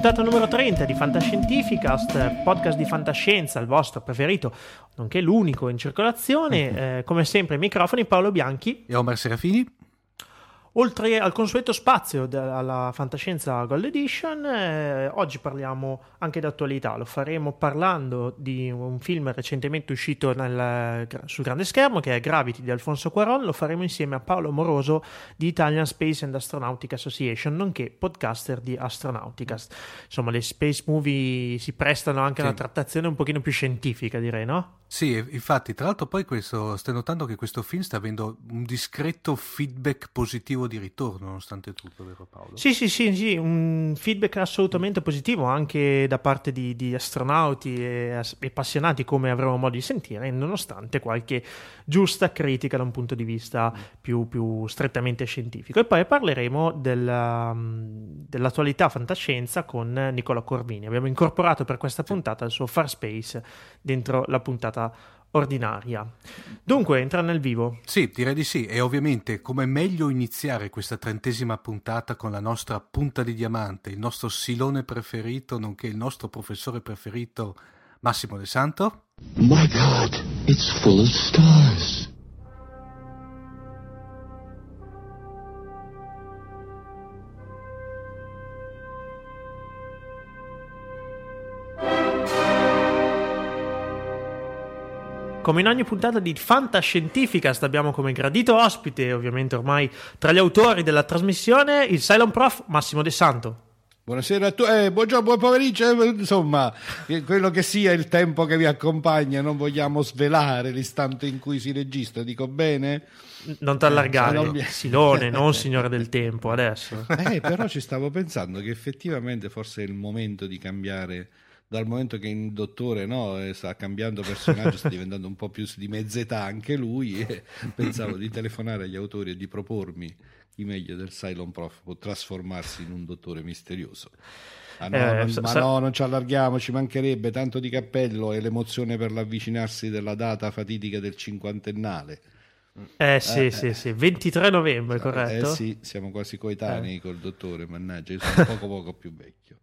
Puntata numero 30 di Fantascientificast, podcast di fantascienza, il vostro preferito, nonché l'unico in circolazione. Eh, come sempre, ai microfoni Paolo Bianchi. E Omer Serafini. Oltre al consueto spazio della fantascienza Gold Edition, eh, oggi parliamo anche d'attualità. Lo faremo parlando di un film recentemente uscito nel, sul grande schermo che è Gravity di Alfonso Cuaron. Lo faremo insieme a Paolo Moroso di Italian Space and Astronautic Association, nonché podcaster di Astronauticast. Insomma, le space movie si prestano anche sì. a una trattazione un pochino più scientifica, direi, no? Sì, infatti, tra l'altro poi questo, stai notando che questo film sta avendo un discreto feedback positivo di ritorno, nonostante tutto, vero Paolo? Sì, sì, sì, sì un feedback assolutamente positivo anche da parte di, di astronauti e, e, appassionati come avremo modo di sentire, nonostante qualche giusta critica da un punto di vista più, più strettamente scientifico. E poi parleremo della, dell'attualità fantascienza con Nicola Corvini. Abbiamo incorporato per questa puntata il suo Far Space dentro la puntata ordinaria. Dunque, entra nel vivo. Sì, direi di sì. E ovviamente, come meglio iniziare questa trentesima puntata con la nostra punta di diamante, il nostro silone preferito, nonché il nostro professore preferito, Massimo De Santo? My God, it's full of stars. Come in ogni puntata di Fantascientificast abbiamo come gradito ospite, ovviamente ormai tra gli autori della trasmissione, il Silent Prof Massimo De Santo. Buonasera a tutti, eh, buongiorno, buon pomeriggio, eh, insomma, quello che sia il tempo che vi accompagna, non vogliamo svelare l'istante in cui si registra, dico bene? Non ti allargare, eh, non... Silone, non signore del tempo, adesso. Eh, però ci stavo pensando che effettivamente forse è il momento di cambiare dal momento che il dottore no, eh, sta cambiando personaggio, sta diventando un po' più di mezz'età anche lui, e pensavo di telefonare agli autori e di propormi chi meglio del Cylon Prof può trasformarsi in un dottore misterioso. Ah no, eh, non, sa- ma no, non ci allarghiamo, ci mancherebbe tanto di cappello e l'emozione per l'avvicinarsi della data fatidica del cinquantennale. Eh sì, eh, sì, eh. sì, 23 novembre, corretto? Eh sì, siamo quasi coetanei eh. col dottore, mannaggia, io sono poco poco più vecchio.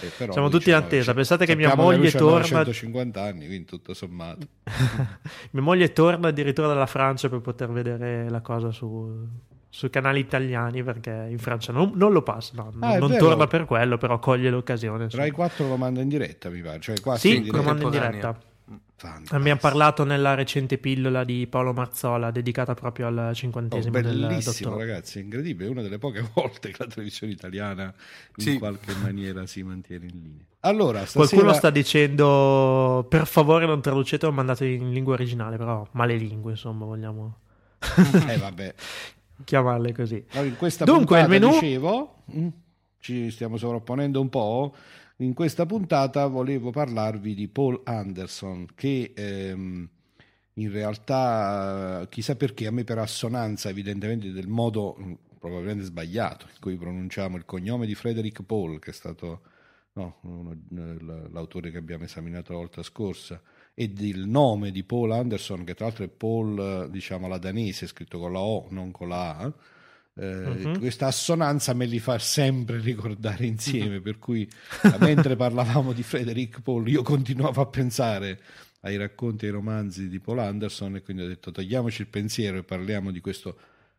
Eh, però, Siamo tutti in attesa. Pensate che mia moglie torna. 150 anni, quindi tutto sommato. mia moglie torna addirittura dalla Francia per poter vedere la cosa su, sui canali italiani perché in Francia non, non lo passa. No, ah, non torna per quello, però coglie l'occasione. Rai 4 lo manda in diretta, mi pare. Cioè, sì, lo manda in diretta. Fantastico. Abbiamo parlato nella recente pillola di Paolo Marzola dedicata proprio al Oh, cinquantesimo del bellissimo ragazzi, incredibile, è una delle poche volte che la televisione italiana in Sì. qualche maniera si mantiene in linea. Allora, stasera... Qualcuno sta dicendo per favore non traducete o mandate in lingua originale, però male lingue, insomma, vogliamo Eh vabbè, chiamarle così. Allora, in questa Dunque, il menù- dicevo, mm, ci stiamo sovrapponendo un po', in questa puntata volevo parlarvi di Paul Anderson che ehm, in realtà chissà perché a me per assonanza evidentemente del modo mm, probabilmente sbagliato in cui pronunciamo il cognome di Frederick Paul che è stato no, l'autore che abbiamo esaminato la volta scorsa e del nome di Paul Anderson che tra l'altro è Paul diciamo la danese scritto con la O non con la A Mhm. questa assonanza me li fa sempre ricordare insieme per cui eh, mentre parlavamo di Frederick Paul io continuavo a pensare ai racconti e ai romanzi di Paul Anderson e quindi ho detto togliamoci il pensiero e parliamo di questo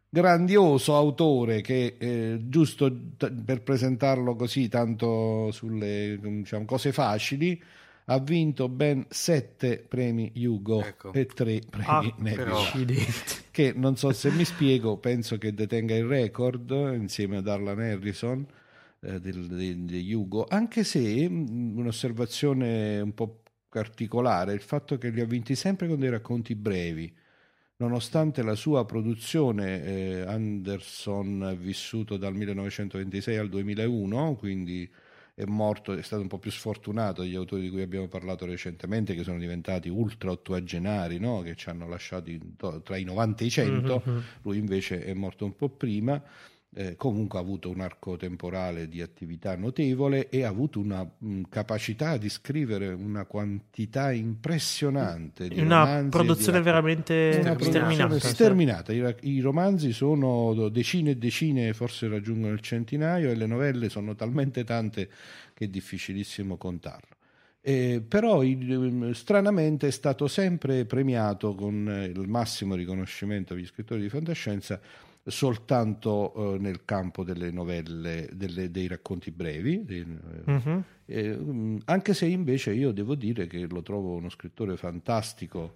grandioso autore che eh, giusto t- per presentarlo così tanto sulle diciamo, cose facili ha vinto ben sette premi Hugo Ecco. e tre premi Ah, Accidenti. che non so se mi spiego, penso che detenga il record insieme ad Arlan Harrison eh, di Hugo, anche se mh, un'osservazione un po' particolare, il fatto che li ha vinti sempre con dei racconti brevi, nonostante la sua produzione, eh, Anderson è vissuto dal 1926 al 2001, quindi è morto, è stato un po' più sfortunato degli autori di cui abbiamo parlato recentemente, che sono diventati ultra ottuagenari, no? che ci hanno lasciati tra i 90 e i 100, Mhm. lui invece è morto un po' prima, eh, comunque ha avuto un arco temporale di attività notevole e ha avuto una mh, capacità di scrivere una quantità impressionante di Una di produzione racconti. veramente Una Sterminata. sterminata. I, i romanzi sono decine e decine, forse raggiungono il centinaio, e le novelle sono talmente tante che è difficilissimo contarlo. Eh, però il- stranamente è stato sempre premiato con eh, il massimo riconoscimento agli scrittori di fantascienza soltanto eh, nel campo delle novelle, delle- dei racconti brevi, dei- Mhm. eh, mm, anche se invece io devo dire che lo trovo uno scrittore fantastico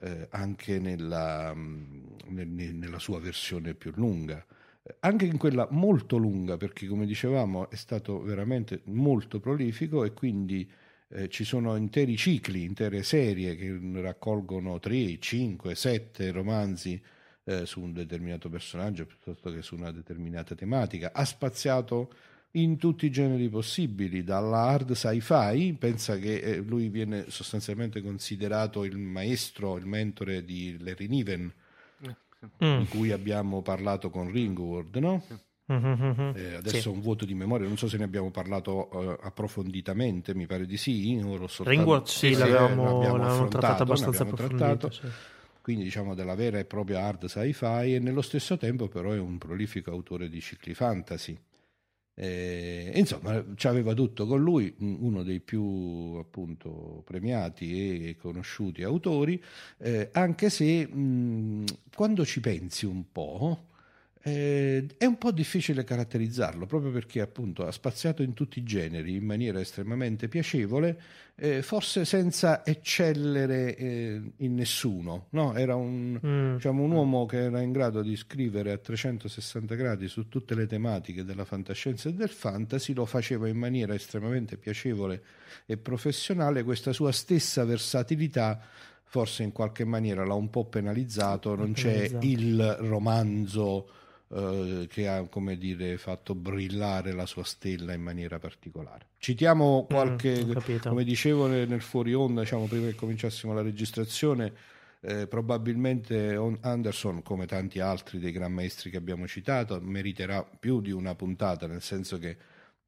eh, anche nella, mm, nel- ne- nella sua versione più lunga, Eh, anche in quella molto lunga, perché come dicevamo è stato veramente molto prolifico e quindi eh, ci sono interi cicli, intere serie che raccolgono 3, 5, 7 romanzi eh, su un determinato personaggio piuttosto che su una determinata tematica. Ha spaziato in tutti i generi possibili, dalla hard sci-fi, pensa che eh, lui viene sostanzialmente considerato il maestro, il mentore di Larry Niven, Mm. di cui abbiamo parlato con Ringworld, no? Eh, adesso Sì. un vuoto di memoria, non so se ne abbiamo parlato eh, approfonditamente, mi pare di sì. soltanto- Ringworld sì, sì, l'avevamo, l'abbiamo l'avevamo trattato abbastanza approfondito. trattato. sì. Quindi diciamo della vera e propria hard sci-fi e nello stesso tempo però è un prolifico autore di cicli fantasy. Eh, insomma, ci aveva tutto con lui, uno dei più appunto premiati e conosciuti autori, eh, anche se mh, quando ci pensi un po', eh, è un po' difficile caratterizzarlo proprio perché appunto ha spaziato in tutti i generi in maniera estremamente piacevole, eh, forse senza eccellere eh, in nessuno. No? Era un, Mm. diciamo, un uomo che era in grado di scrivere a 360 gradi su tutte le tematiche della fantascienza e del fantasy, lo faceva in maniera estremamente piacevole e professionale, questa sua stessa versatilità forse in qualche maniera l'ha un po' penalizzato, non c'è Penalizzato. il romanzo eh, che ha come dire fatto brillare la sua stella in maniera particolare. Citiamo qualche Mm, ho capito. come dicevo nel, fuori onda, diciamo, prima che cominciassimo la registrazione, eh, probabilmente On- Anderson, come tanti altri dei gran maestri che abbiamo citato, meriterà più di una puntata, nel senso che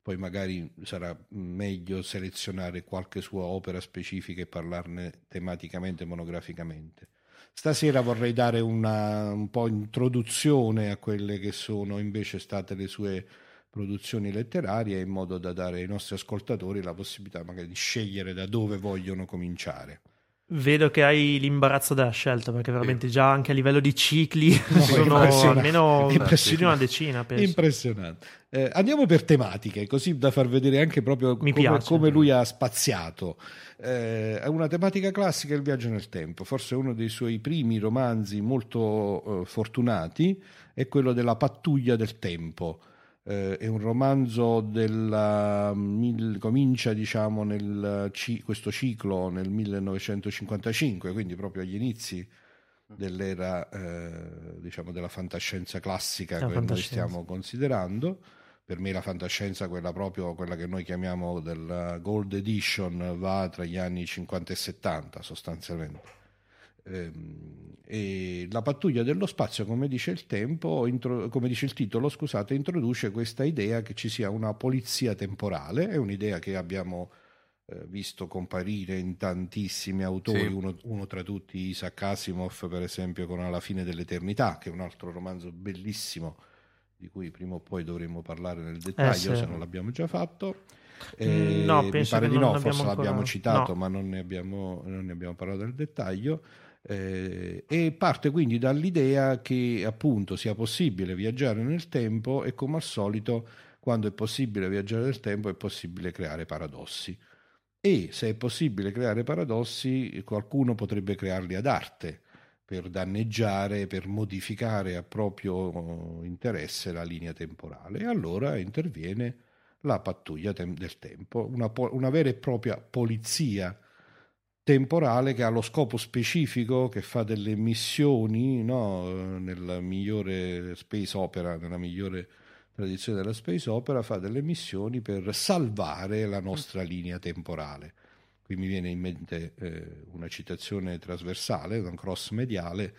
poi magari sarà meglio selezionare qualche sua opera specifica e parlarne tematicamente, monograficamente. Stasera vorrei dare una un po' introduzione a quelle che sono invece state le sue produzioni letterarie in modo da dare ai nostri ascoltatori la possibilità magari di scegliere da dove vogliono cominciare. Vedo che hai l'imbarazzo della scelta perché veramente già anche a livello di cicli No, sono almeno Impressionante. più di una decina. Penso. Impressionante. Eh, andiamo per tematiche, così da far vedere anche proprio come, piace. come lui ha spaziato. Eh, è una tematica classica, il viaggio nel tempo. Forse uno dei suoi primi romanzi molto eh, fortunati è quello della pattuglia del tempo. Eh, è un romanzo della, mil- comincia diciamo nel questo ciclo nel 1955, quindi proprio agli inizi dell'era eh, diciamo della fantascienza classica La che fantascienza. noi stiamo considerando. Per me la fantascienza, quella proprio quella che noi chiamiamo della Gold Edition, va tra gli anni 50 e 70 sostanzialmente. Ehm, e la pattuglia dello spazio, come dice il tempo, intro- come dice il titolo, scusate, introduce questa idea che ci sia una polizia temporale, è un'idea che abbiamo eh, visto comparire in tantissimi autori, Sì. uno, uno tra tutti Isaac Asimov, per esempio, con Alla fine dell'eternità, che è un altro romanzo bellissimo di cui prima o poi dovremmo parlare nel dettaglio, Eh, sì. se non l'abbiamo già fatto. Mm, no, mi pare di no, forse ancora- l'abbiamo citato, no. ma non ne abbiamo, non ne abbiamo parlato nel dettaglio. Eh, e parte quindi dall'idea che appunto sia possibile viaggiare nel tempo e come al solito quando è possibile viaggiare nel tempo è possibile creare paradossi. E se è possibile creare paradossi qualcuno potrebbe crearli ad arte per danneggiare, per modificare a proprio interesse la linea temporale. E allora interviene la pattuglia tem- del tempo, una, po- una vera e propria polizia temporale che ha lo scopo specifico, che fa delle missioni, no? Eh, nella migliore space opera, nella migliore tradizione della space opera, fa delle missioni per salvare la nostra linea temporale. Qui mi viene in mente eh, una citazione trasversale, un cross mediale,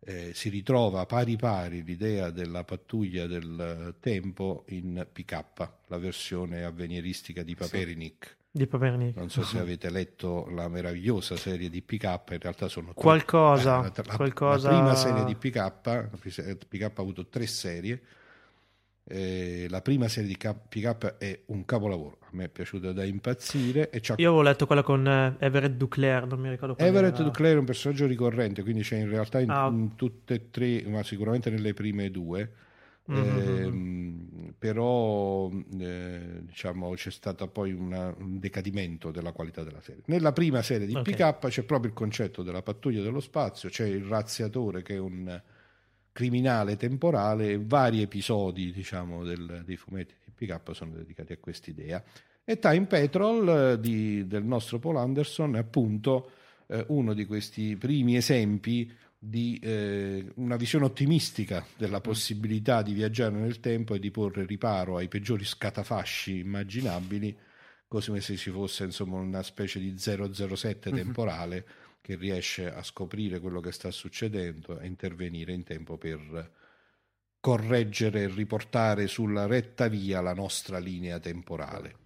eh, si ritrova pari pari l'idea della pattuglia del tempo in PK, la versione avveniristica di Paperinik. Di Papernic. Non so se avete letto la meravigliosa serie di PK, in realtà sono tre- Qualcosa, eh, la, la- qualcosa- la prima serie di PK, PK ha avuto tre serie. eh, la prima serie di PK è un capolavoro, a me è piaciuta da impazzire. E c'ha Io avevo letto quella con eh, Everett Duclair, non mi ricordo quale Everett era. Duclair è un personaggio ricorrente, quindi c'è in realtà in, Ah, in tutte e tre, ma sicuramente nelle prime due. Mhm. Ehm, però eh, diciamo c'è stato poi una- un decadimento della qualità della serie. Nella prima serie di Ok. PK c'è proprio il concetto della pattuglia dello spazio, c'è il razziatore che è un criminale temporale vari episodi diciamo del- dei fumetti di PK sono dedicati a quest'idea. E Time Patrol eh, di- del nostro Paul Anderson è appunto eh, uno di questi primi esempi di eh, una visione ottimistica della possibilità di viaggiare nel tempo e di porre riparo ai peggiori scatafasci immaginabili, come se ci fosse insomma una specie di 007 temporale che riesce a scoprire quello che sta succedendo e intervenire in tempo per correggere e riportare sulla retta via la nostra linea temporale.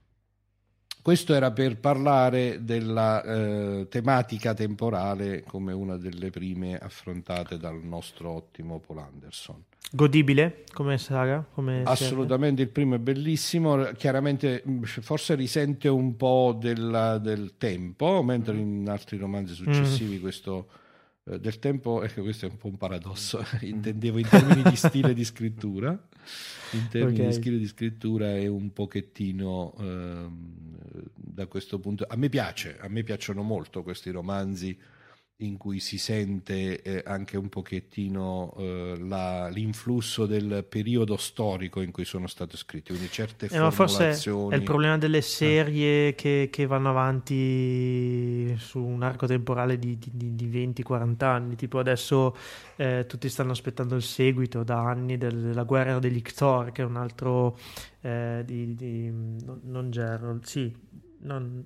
Questo era per parlare della eh, tematica temporale come una delle prime affrontate dal nostro ottimo Paul Anderson. Godibile come saga? Come serie? Assolutamente il primo è bellissimo, chiaramente forse risente un po' della- del tempo, mentre in altri romanzi successivi questo eh, del tempo, ecco questo è un po' un paradosso, intendevo in termini di stile di scrittura, in termini Ok. di stile di scrittura è un pochettino ehm, da questo punto, a me piace, a me piacciono molto questi romanzi in cui si sente eh, anche un pochettino eh, la- l'influsso del periodo storico in cui sono state scritte, quindi certe Eh, ma forse è il problema delle serie che, che vanno avanti su un arco temporale di, di- di 20-40 anni. Tipo adesso eh, tutti stanno aspettando il seguito da anni del- della guerra degli Ictor, che è un altro eh, di, di- non Gerald, sì, non,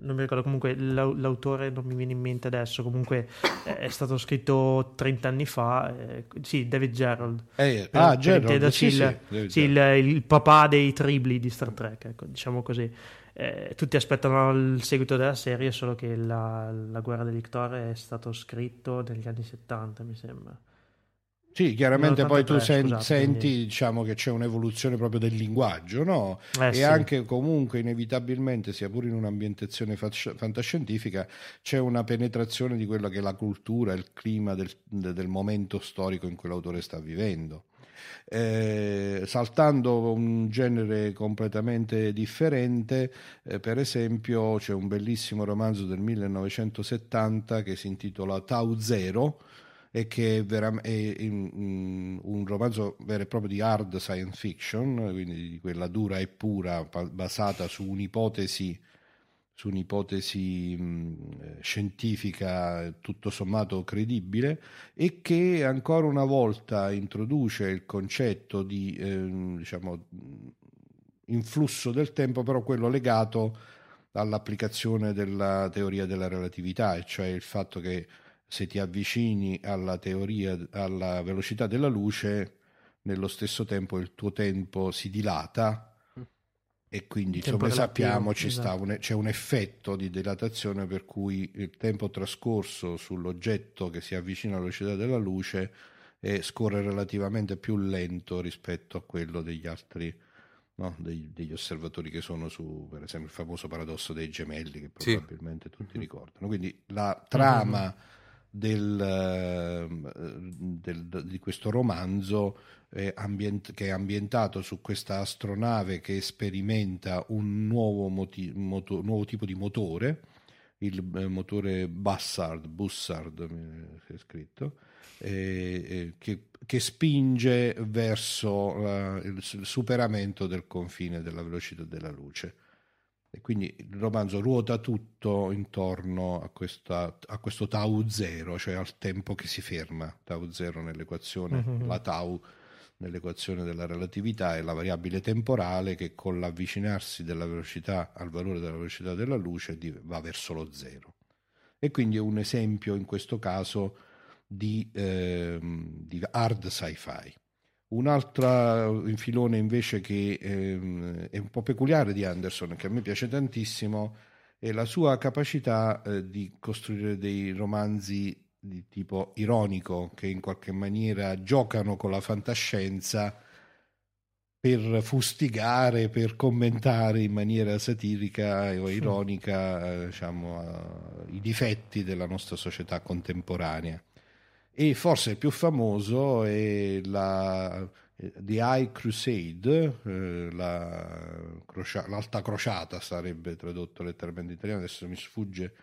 non mi ricordo comunque l'au- l'autore non mi viene in mente adesso comunque eh, è stato scritto 30 anni fa eh, sì David Gerald Eh, per- ah, Gerald, sì, il, sì, sì, il, il papà dei tribli di Star Trek, ecco, diciamo così. Eh, tutti aspettano il seguito della serie, solo che la, la guerra degli Ictor è stato scritto negli anni 70, mi sembra. Sì, chiaramente poi tu sen- scusate, senti quindi... diciamo, che c'è un'evoluzione proprio del linguaggio, no? Eh, e sì. anche comunque inevitabilmente, sia pure in un'ambientazione fasci- fantascientifica, c'è una penetrazione di quella che è la cultura, il clima del, del momento storico in cui l'autore sta vivendo. Eh, saltando un genere completamente differente, eh, per esempio c'è un bellissimo romanzo del 1970 che si intitola Tau Zero, e che è, vera- è in, un romanzo vero e proprio di hard science fiction, quindi di quella dura e pura, basata su un'ipotesi, su un'ipotesi mh, scientifica tutto sommato credibile e che ancora una volta introduce il concetto di eh, diciamo, influsso del tempo, però quello legato all'applicazione della teoria della relatività, e cioè il fatto che se ti avvicini alla teoria, alla velocità della luce, nello stesso tempo il tuo tempo si dilata e quindi come sappiamo esatto. un, c'è un effetto di dilatazione per cui il tempo trascorso sull'oggetto che si avvicina alla velocità della luce è, scorre relativamente più lento rispetto a quello degli altri no? degli, degli, osservatori che sono su per esempio il famoso paradosso dei gemelli che probabilmente sì. tutti mm-hmm. ricordano quindi la trama mm-hmm del, ehm, del, di questo romanzo eh, ambient, che è ambientato su questa astronave che sperimenta un nuovo, moti, moto, nuovo tipo di motore, il eh, motore Bussard, Bussard eh, è scritto, eh, che, che, spinge verso il superamento del confine della velocità della luce. E quindi il romanzo ruota tutto intorno a, questa, a questo tau zero, cioè al tempo che si ferma, tau zero nell'equazione, mm-hmm. la tau nell'equazione della relatività è la variabile temporale che con l'avvicinarsi della velocità al valore della velocità della luce va verso lo zero. E quindi è un esempio in questo caso di, eh, di hard sci-fi. Un altro filone invece che ehm, è un po' peculiare di Anderson, che a me piace tantissimo, è la sua capacità eh, di costruire dei romanzi di tipo ironico, che in qualche maniera giocano con la fantascienza per fustigare, per commentare in maniera satirica o ironica eh, diciamo, uh, i difetti della nostra società contemporanea e forse il più famoso è la, The High Crusade, eh, la, l'alta crociata sarebbe tradotto letteralmente in italiano, adesso mi sfugge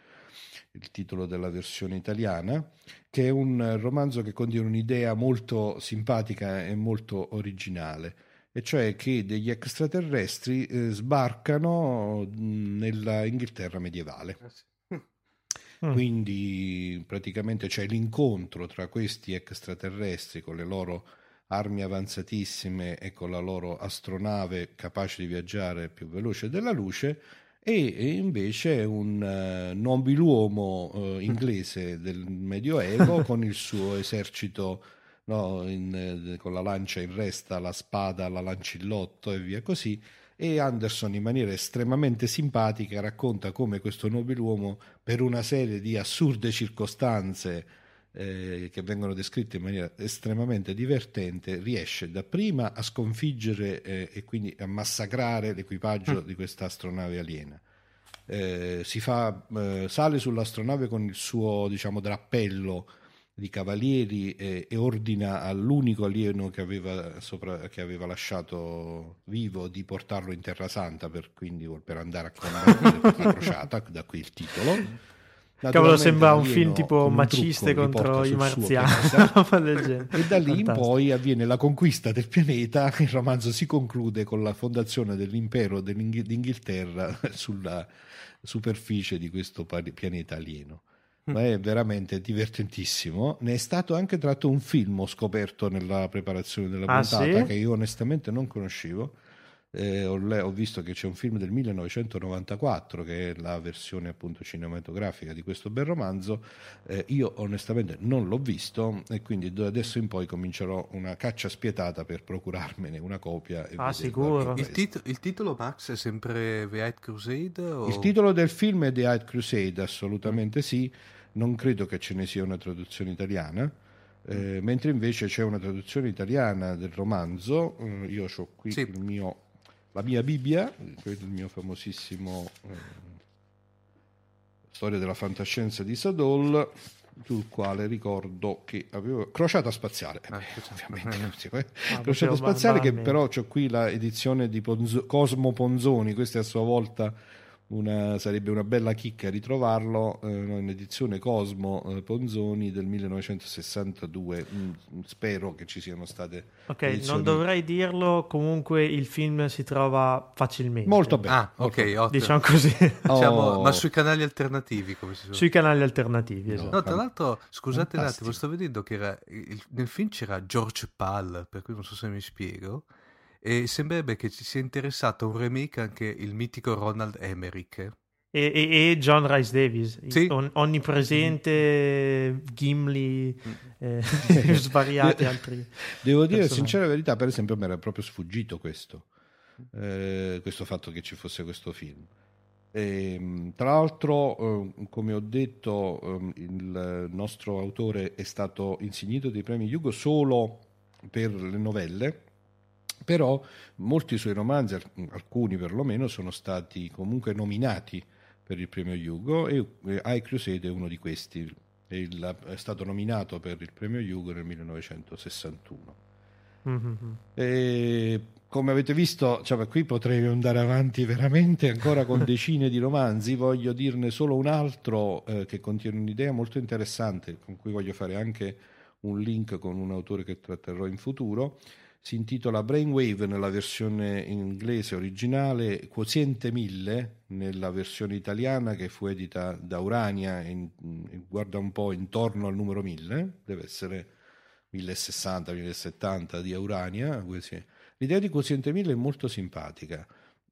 il titolo della versione italiana, che è un romanzo che contiene un'idea molto simpatica e molto originale, e cioè che degli extraterrestri eh, sbarcano nella Inghilterra medievale. Ah, sì. Mm. Quindi praticamente c'è l'incontro tra questi extraterrestri con le loro armi avanzatissime e con la loro astronave capace di viaggiare più veloce della luce e, invece un uh, nobiluomo uh, inglese del Medioevo con il suo esercito no, in, con la lancia in resta, la spada, la lancillotto e via così e Anderson in maniera estremamente simpatica racconta come questo nobiluomo per una serie di assurde circostanze eh, che vengono descritte in maniera estremamente divertente riesce dapprima a sconfiggere eh, e quindi a massacrare l'equipaggio mm. di questa astronave aliena. Eh, si fa, eh, sale sull'astronave con il suo diciamo, drappello di cavalieri e, e ordina all'unico alieno che aveva, sopra, che aveva, lasciato vivo di portarlo in Terra Santa per, quindi, per andare a combattere la crociata, da qui il titolo. Cavolo, sembra un film tipo un maciste contro i marziani. e da lì in poi avviene la conquista del pianeta. Il romanzo si conclude con la fondazione dell'impero d'Inghilterra sulla superficie di questo pianeta alieno ma è veramente divertentissimo. Ne è stato anche tratto un film, ho scoperto nella preparazione della ah, puntata, sì? che io onestamente non conoscevo. Eh, ho, ho, visto che c'è un film del 1994 che è la versione appunto cinematografica di questo bel romanzo. Eh, io onestamente non l'ho visto e quindi da adesso in poi comincerò una caccia spietata per procurarmene una copia ah sicuro. il, tit- il, titolo Max è sempre The High Crusade? O... il titolo del film è The High Crusade assolutamente sì. Non credo che ce ne sia una traduzione italiana. Eh, mentre invece c'è una traduzione italiana del romanzo, eh, io ho qui Sì. il mio- la mia Bibbia, il mio famosissimo eh, Storia della fantascienza di Sadol, sul quale ricordo che avevo crociata spaziale, Ah, eh, ovviamente, sì, eh. Ah, crociata spaziale che però ho qui la edizione di Ponzo- Cosmo Ponzoni, questa è a sua volta una- sarebbe una bella chicca ritrovarlo eh, in edizione Cosmo eh, Ponzoni del 1962 Mm, spero che ci siano state Ok, edizioni- non dovrei dirlo, comunque il film si trova facilmente. molto bene Ah, ok, ottimo. Diciamo così, Diciamo, Oh. Ma sui canali alternativi, come si suol sui canali alternativi. No. esatto. No, tra l'altro, scusate un attimo, Fantastico. sto vedendo che era, il- nel film c'era George Pal, per cui non so se mi spiego, e sembrerebbe che ci sia interessato a un remake anche il mitico Ronald Emmerich. E, e- e John Rice Davis, Sì. on- onnipresente Gimli, eh, svariati altri. Devo dire, personaggi. sincera verità, per esempio, mi era proprio sfuggito questo, eh, questo fatto che ci fosse questo film. Ehm, tra l'altro, eh, come ho detto, ehm, il nostro autore è stato insignito dei premi Hugo solo per le novelle, però molti suoi romanzi, alc- alcuni perlomeno, sono stati comunque nominati per il premio Hugo e I Crusade è uno di questi. È, stato nominato per il premio Hugo nel 1961. Mhm. E come avete visto, cioè, qui potrei andare avanti veramente ancora con decine di romanzi. Voglio dirne solo un altro eh, che contiene un'idea molto interessante, con cui voglio fare anche un link con un autore che tratterò in futuro. Si intitola Brainwave nella versione inglese originale, Quoziente 1000 nella versione italiana che fu edita da Urania in- guarda un po' intorno al numero 1000, deve essere 1060, 1070 di Urania. L'idea di quoziente 1000 è molto simpatica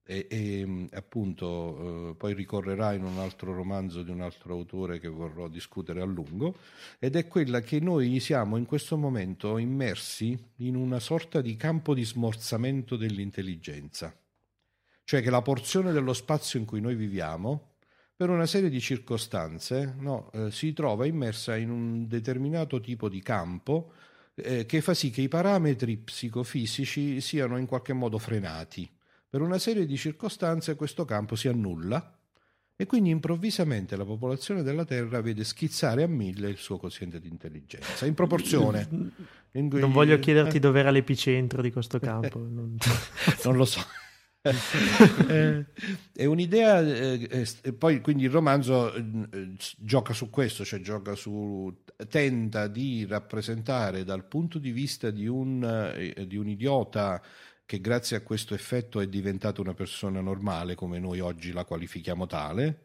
e, e, mh, appunto eh, poi ricorrerà in un altro romanzo di un altro autore che vorrò discutere a lungo ed è quella che noi siamo in questo momento immersi in una sorta di campo di smorzamento dell'intelligenza, cioè che la porzione dello spazio in cui noi viviamo per una serie di circostanze no, eh, si trova immersa in un determinato tipo di campo eh, che fa sì che i parametri psicofisici siano in qualche modo frenati. Per una serie di circostanze questo campo si annulla e quindi improvvisamente la popolazione della Terra vede schizzare a mille il suo quoziente di intelligenza, in proporzione. In cui- Non voglio chiederti eh, dove era l'epicentro di questo campo. non- non lo so. Eh, è un'idea, eh, eh, e poi quindi il romanzo eh, eh, gioca su questo, cioè gioca su, tenta di rappresentare dal punto di vista di un, eh, di un idiota che grazie a questo effetto è diventato una persona normale come noi oggi la qualifichiamo tale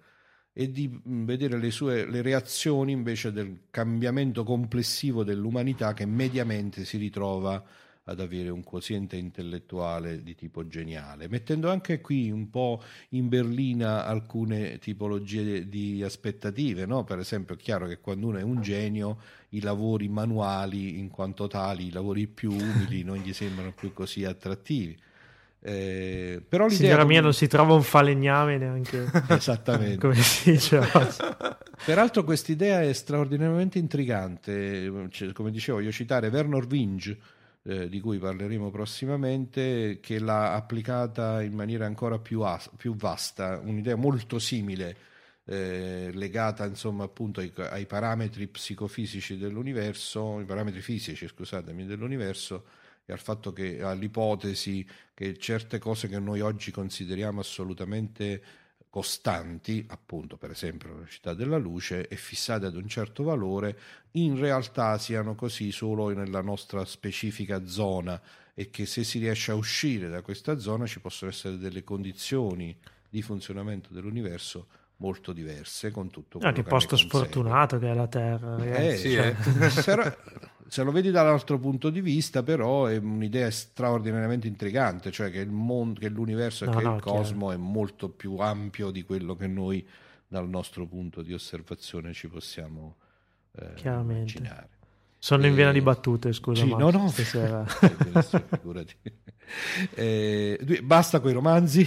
e di vedere le sue le reazioni invece del cambiamento complessivo dell'umanità che mediamente si ritrova ad avere un quoziente intellettuale di tipo geniale, mettendo anche qui un po' in berlina alcune tipologie di aspettative, no? per esempio è chiaro che quando uno è un genio i lavori manuali in quanto tali, i lavori più umili non gli sembrano più così attrattivi. Eh, però l'idea Signora mia, non si trova un falegname neanche. Esattamente. Come si dice oggi. Peraltro quest'idea è straordinariamente intrigante, Cioè, come dicevo, voglio citare Werner Winge, eh, di cui parleremo prossimamente, che l'ha applicata in maniera ancora più, as- più vasta, un'idea molto simile, eh, legata insomma appunto ai, ai parametri psicofisici dell'universo, i parametri fisici, scusatemi, dell'universo e al fatto che all'ipotesi che certe cose che noi oggi consideriamo assolutamente costanti, appunto per esempio la velocità della luce, e fissate ad un certo valore, in realtà siano così solo nella nostra specifica zona e che se si riesce a uscire da questa zona ci possono essere delle condizioni di funzionamento dell'universo molto diverse con tutto quello Ah, che ne posto sfortunato che è la Terra, Eh, sì, cioè. eh. se lo vedi dall'altro punto di vista, però è un'idea straordinariamente intrigante, cioè che il mondo, che l'universo e No, che no, il cosmo è molto più ampio di quello che noi dal nostro punto di osservazione ci possiamo eh, immaginare. Sono in vena di Eh, battute, scusa. sì, no, no, stasera. Eh. Eh, basta con i romanzi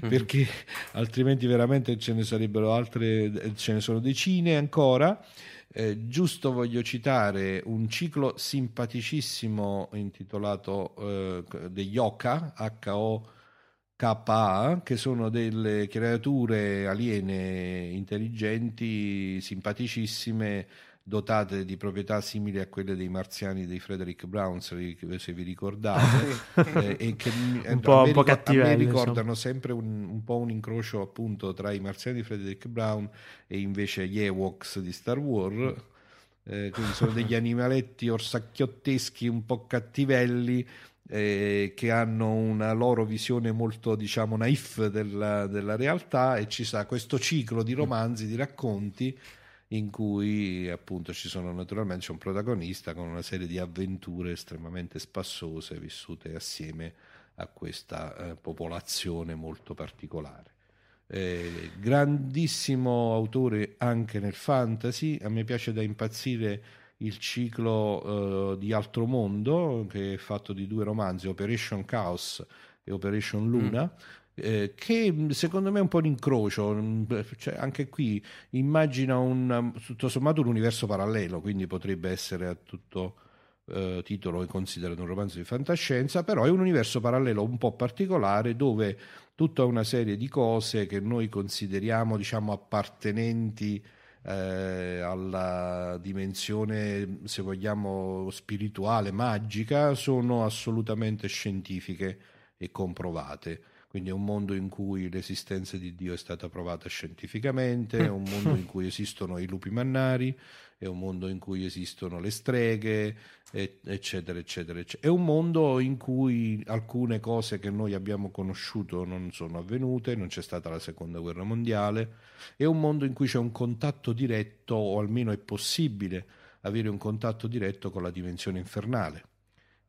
Mhm. perché altrimenti veramente ce ne sarebbero altre, ce ne sono decine ancora. Eh, giusto voglio citare un ciclo simpaticissimo intitolato eh, degli Oka, H-O-K-A, che sono delle creature aliene intelligenti, simpaticissime, dotate di proprietà simili a quelle dei marziani di Frederick Brown, se vi ricordate, eh, e che un po', un po cattivelli, ricordano sempre un, un, po' un incrocio appunto tra i marziani di Frederick Brown e invece gli Ewoks di Star Wars. Eh, quindi sono degli animaletti orsacchiotteschi un po' cattivelli eh, che hanno una loro visione molto diciamo naif della, della realtà e ci sta questo ciclo di romanzi, di racconti in cui appunto ci sono naturalmente c'è un protagonista con una serie di avventure estremamente spassose vissute assieme a questa eh, popolazione molto particolare. Eh, grandissimo autore anche nel fantasy, a me piace da impazzire il ciclo eh, di Altro Mondo che è fatto di due romanzi, Operation Chaos e Operation Luna, mm eh, che mm, secondo me è un po' un incrocio, mm, cioè, anche qui immagina un, tutto sommato un universo parallelo, quindi potrebbe essere a tutto eh, titolo considerato un romanzo di fantascienza, però è un universo parallelo un po' particolare dove tutta una serie di cose che noi consideriamo diciamo appartenenti eh, alla dimensione, se vogliamo, spirituale, magica, sono assolutamente scientifiche e comprovate. Quindi è un mondo in cui l'esistenza di Dio è stata provata scientificamente, è un mondo in cui esistono i lupi mannari, è un mondo in cui esistono le streghe, eccetera, eccetera, eccetera. È un mondo in cui alcune cose che noi abbiamo conosciuto non sono avvenute, non c'è stata la seconda guerra mondiale, è un mondo in cui c'è un contatto diretto, o almeno è possibile avere un contatto diretto con la dimensione infernale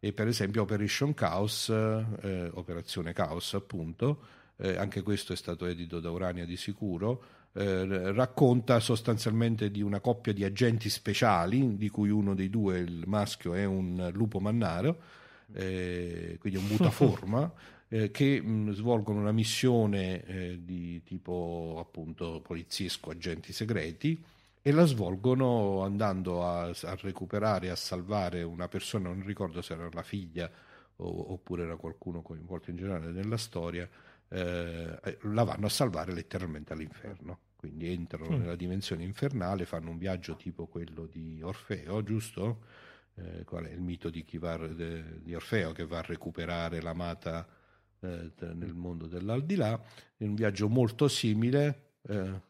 e per esempio Operation Chaos, eh, Operazione Chaos appunto, eh, anche questo è stato edito da Urania di sicuro, eh, racconta sostanzialmente di una coppia di agenti speciali, di cui uno dei due, il maschio, è un lupo mannaro, eh, quindi un mutaforma, eh, che mh, svolgono una missione eh, di tipo appunto poliziesco, agenti segreti, e la svolgono andando a, a recuperare, a salvare una persona, non ricordo se era la figlia o, oppure era qualcuno coinvolto in generale nella storia, eh, eh la vanno a salvare letteralmente all'inferno. Quindi entrano mm. nella dimensione infernale, fanno un viaggio tipo quello di Orfeo, giusto? Eh, qual è il mito di, va, de, di Orfeo che va a recuperare l'amata eh, nel mondo dell'aldilà? È un viaggio molto simile. Eh,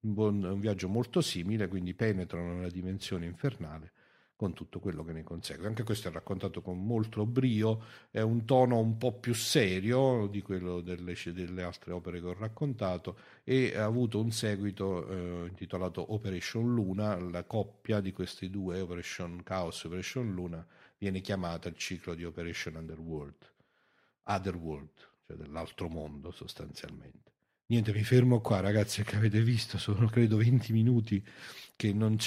un, buon, un viaggio molto simile, quindi penetrano nella dimensione infernale con tutto quello che ne consegue. Anche questo è raccontato con molto brio, è un tono un po' più serio di quello delle, delle altre opere che ho raccontato e ha avuto un seguito eh, intitolato Operation Luna, la coppia di questi due, Operation Chaos e Operation Luna, viene chiamata il ciclo di Operation Underworld, Otherworld, cioè dell'altro mondo sostanzialmente. Niente, mi fermo qua, ragazzi, che avete visto, sono credo 20 minuti che non,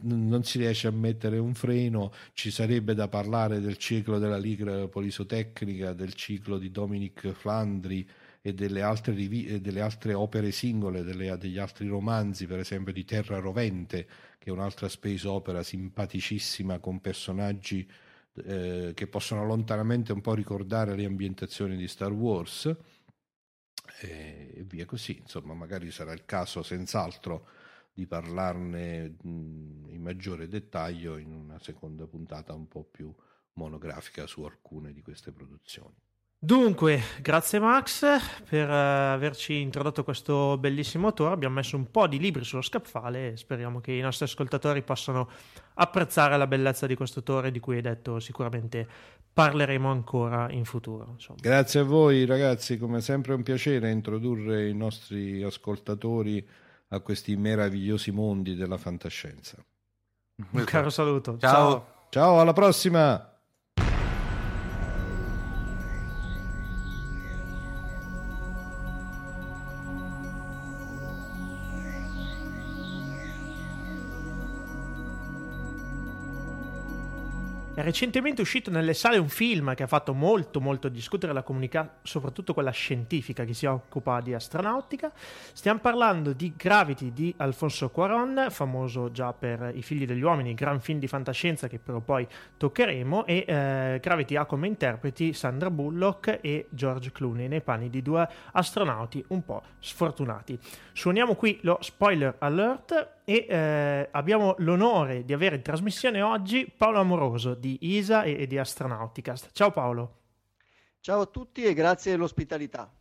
non si riesce a mettere un freno, ci sarebbe da parlare del ciclo della Liga Polisotecnica, del ciclo di Dominic Flandri e delle altre, rivi- delle altre opere singole, delle, degli altri romanzi, per esempio di Terra Rovente, che è un'altra space opera simpaticissima con personaggi eh, che possono lontanamente un po' ricordare le ambientazioni di Star Wars e via così. Insomma, magari sarà il caso senz'altro di parlarne in maggiore dettaglio in una seconda puntata un po' più monografica su alcune di queste produzioni. Dunque, grazie Max per uh, averci introdotto questo bellissimo autore. Abbiamo messo un po' di libri sullo scaffale e speriamo che i nostri ascoltatori possano apprezzare la bellezza di questo autore di cui hai detto sicuramente parleremo ancora in futuro. Insomma. Grazie a voi ragazzi, come sempre è un piacere introdurre i nostri ascoltatori a questi meravigliosi mondi della fantascienza. Un caro saluto. Ciao. Ciao, Ciao alla prossima. È recentemente uscito nelle sale un film che ha fatto molto molto discutere la comunità, soprattutto quella scientifica che si occupa di astronautica. Stiamo parlando di Gravity di Alfonso Cuaron, famoso già per I figli degli uomini, gran film di fantascienza che però poi toccheremo, e eh, Gravity ha come interpreti Sandra Bullock e George Clooney nei panni di due astronauti un po' sfortunati. Suoniamo qui lo spoiler alert e eh, abbiamo l'onore di avere in trasmissione oggi Paolo Amoroso di ISA e, e di Astronauticast. Ciao Paolo. Ciao a tutti e grazie dell'ospitalità.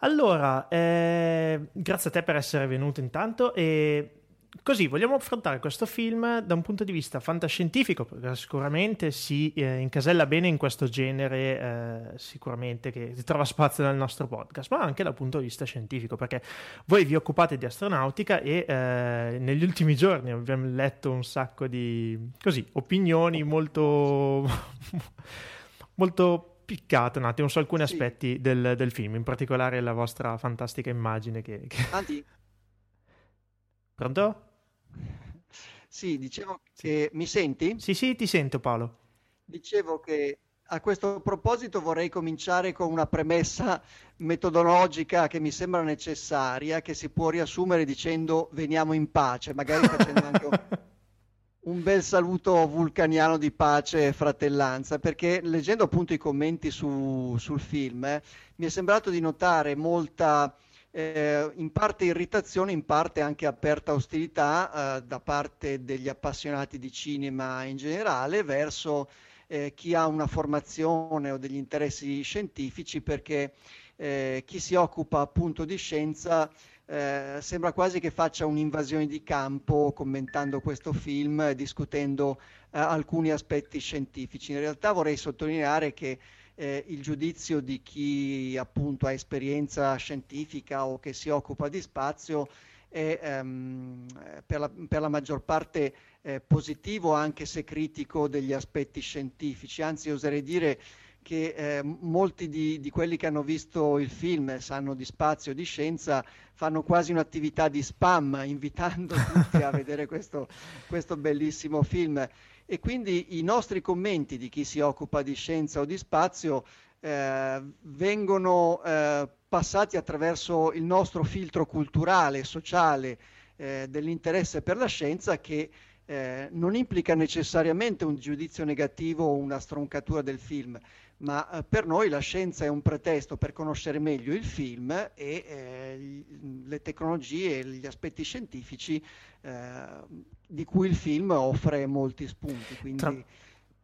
Allora, eh, grazie a te per essere venuto intanto e Così, vogliamo affrontare questo film da un punto di vista fantascientifico, perché sicuramente si eh, incasella bene in questo genere, eh, sicuramente che trova spazio nel nostro podcast, ma anche dal punto di vista scientifico, perché voi vi occupate di astronautica e eh, negli ultimi giorni abbiamo letto un sacco di così, opinioni molto, molto piccate un attimo su alcuni sì. aspetti del, del, film, in particolare la vostra fantastica immagine che... che... Anzi, Pronto? Sì, dicevo che mi senti? Sì, sì, ti sento Paolo. Dicevo che a questo proposito vorrei cominciare con una premessa metodologica che mi sembra necessaria, che si può riassumere dicendo veniamo in pace, magari facendo anche un, un bel saluto vulcaniano di pace e fratellanza, perché leggendo appunto i commenti su, sul film eh, mi è sembrato di notare molta eh, in parte irritazione, in parte anche aperta ostilità eh, da parte degli appassionati di cinema in generale verso eh, chi ha una formazione o degli interessi scientifici perché eh, chi si occupa appunto di scienza eh, sembra quasi che faccia un'invasione di campo commentando questo film, discutendo eh, alcuni aspetti scientifici. In realtà vorrei sottolineare che eh, il giudizio di chi appunto ha esperienza scientifica o che si occupa di spazio è ehm, per, la, per, la, maggior parte eh, positivo anche se critico degli aspetti scientifici, anzi oserei dire che eh, molti di, di, quelli che hanno visto il film sanno di spazio, di scienza, fanno quasi un'attività di spam invitando tutti a vedere questo, questo bellissimo film e quindi i nostri commenti di chi si occupa di scienza o di spazio eh, vengono eh, passati attraverso il nostro filtro culturale, sociale eh, dell'interesse per la scienza che eh, non implica necessariamente un giudizio negativo o una stroncatura del film, ma eh, per noi la scienza è un pretesto per conoscere meglio il film e eh, le tecnologie e gli aspetti scientifici eh, di cui il film offre molti spunti. Quindi... Tra,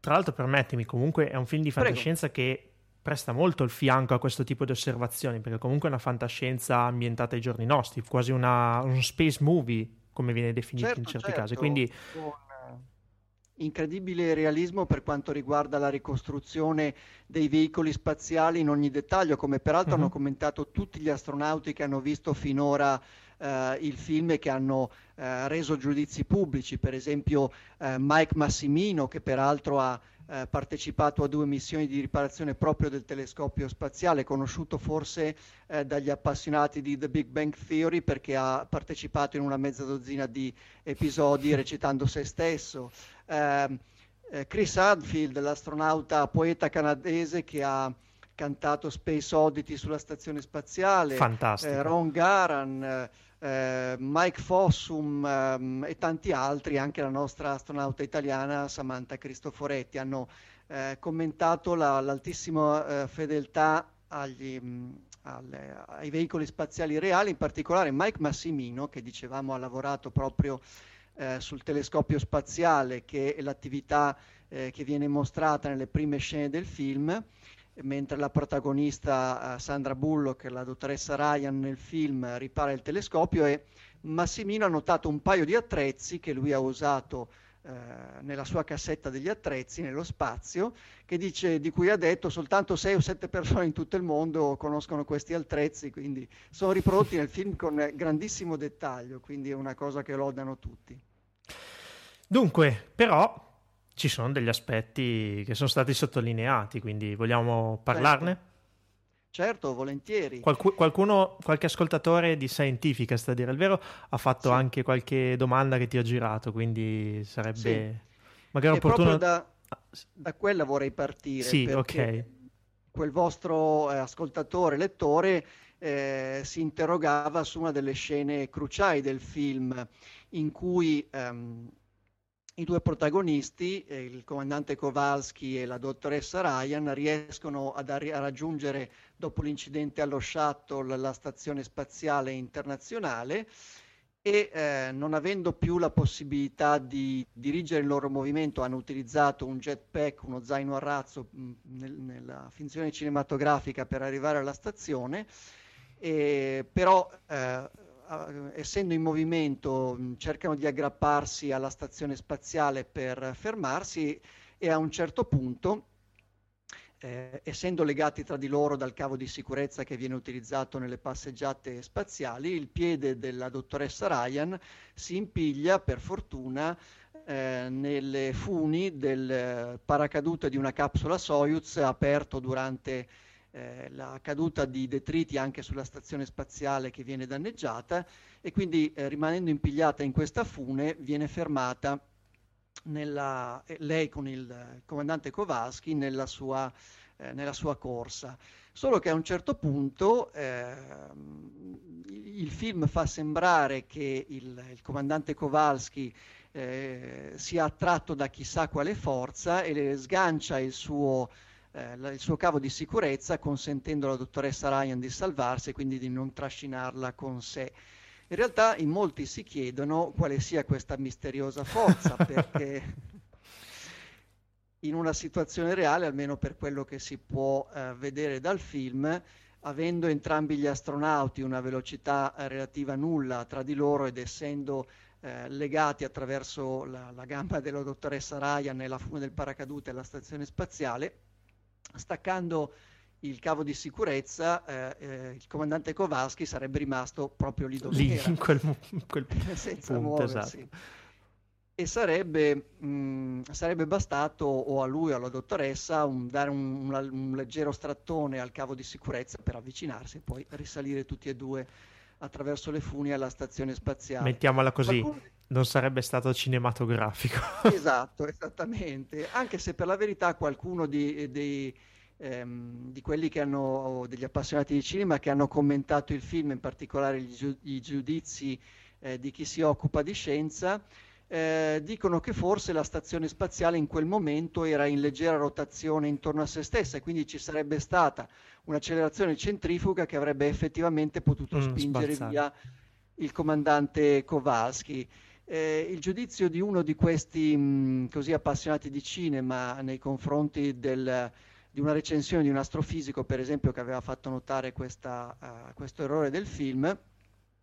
tra, l'altro, permettimi, comunque è un film di fantascienza Prego. che presta molto il fianco a questo tipo di osservazioni, perché comunque è una fantascienza ambientata ai giorni nostri, quasi una, un space movie, come viene definito certo, in certi certo. casi. Quindi incredibile realismo per quanto riguarda la ricostruzione dei veicoli spaziali in ogni dettaglio, come peraltro uh-huh. hanno commentato tutti gli astronauti che hanno visto finora eh, il film e che hanno eh, reso giudizi pubblici, per esempio eh, Mike Massimino che peraltro ha eh, partecipato a due missioni di riparazione proprio del telescopio spaziale, conosciuto forse eh, dagli appassionati di The Big Bang Theory perché ha partecipato in una mezza dozzina di episodi recitando se stesso. Eh, eh Chris Hadfield, l'astronauta poeta canadese che ha cantato Space Oddity sulla stazione spaziale, eh, Ron Garan, eh, Mike Fossum ehm, e tanti altri, anche la nostra astronauta italiana Samantha Cristoforetti, hanno eh, commentato la, l'altissima eh, fedeltà agli, mh, alle, ai veicoli spaziali reali, in particolare Mike Massimino, che dicevamo ha lavorato proprio eh, sul telescopio spaziale, che è l'attività eh, che viene mostrata nelle prime scene del film mentre la protagonista uh, Sandra Bullock, la dottoressa Ryan nel film, ripara il telescopio e Massimino ha notato un paio di attrezzi che lui ha usato uh, nella sua cassetta degli attrezzi nello spazio, dice, di cui ha detto soltanto 6 o 7 persone in tutto il mondo conoscono questi attrezzi, quindi sono riprodotti nel film con grandissimo dettaglio, quindi è una cosa che lodano tutti. Dunque, però ci sono degli aspetti che sono stati sottolineati, quindi vogliamo parlarne? Certo, certo volentieri. Qualcu- qualcuno, qualche ascoltatore di Scientifica, sta a dire il vero, ha fatto sì. anche qualche domanda che ti ho girato, quindi sarebbe sì. magari è opportuno... Da... da quella vorrei partire. Sì, ok. Quel vostro eh, ascoltatore, lettore, eh, si interrogava su una delle scene cruciali del film in cui ehm, i due protagonisti, eh, il comandante Kowalski e la dottoressa Ryan, riescono ad arri- a raggiungere, dopo l'incidente allo shuttle, la stazione spaziale internazionale e eh, non avendo più la possibilità di dirigere il loro movimento hanno utilizzato un jetpack, uno zaino a razzo mh, nel, nella finzione cinematografica per arrivare alla stazione, e, però eh, essendo in movimento mh, cercano di aggrapparsi alla stazione spaziale per fermarsi e a un certo punto eh, essendo legati tra di loro dal cavo di sicurezza che viene utilizzato nelle passeggiate spaziali, il piede della dottoressa Ryan si impiglia, per fortuna, eh, nelle funi del paracadute di una capsula Soyuz aperto durante eh, la caduta di detriti anche sulla stazione spaziale che viene danneggiata e quindi eh, rimanendo impigliata in questa fune viene fermata nella, eh, lei con il comandante Kowalski nella sua, eh, nella sua, corsa. Solo che a un certo punto eh, il film fa sembrare che il, il comandante Kowalski eh, sia attratto da chissà quale forza e sgancia il suo, eh, il suo cavo di sicurezza consentendo alla dottoressa Ryan di salvarsi e quindi di non trascinarla con sé. In realtà in molti si chiedono quale sia questa misteriosa forza, perché in una situazione reale, almeno per quello che si può eh, vedere dal film, avendo entrambi gli astronauti una velocità eh, relativa nulla tra di loro ed essendo eh, legati attraverso la, la, gamba della dottoressa Ryan nella fune del paracadute alla stazione spaziale, staccando il cavo di sicurezza, eh, eh, il comandante Kowalski sarebbe rimasto proprio lì dove lì, era. in quel, in quel senza punto, muoversi. Esatto. E sarebbe, mh, sarebbe, bastato o a lui o alla dottoressa un, dare un, un, un, leggero strattone al cavo di sicurezza per avvicinarsi e poi risalire tutti e due attraverso le funi alla stazione spaziale. Mettiamola così, Qualcuno... non sarebbe stato cinematografico. esatto, esattamente. Anche se per la verità qualcuno di, di ehm, di quelli che hanno, degli appassionati di cinema che hanno commentato il film, in particolare giu- i giudizi eh, di chi si occupa di scienza, eh, dicono che forse la stazione spaziale in quel momento era in leggera rotazione intorno a se stessa e quindi ci sarebbe stata un'accelerazione centrifuga che avrebbe effettivamente potuto mm, spingere spazzare. via il comandante Kowalski. Eh, il giudizio di uno di questi mh, così appassionati di cinema nei confronti del, di una recensione di un astrofisico, per esempio, che aveva fatto notare questa, uh, questo errore del film,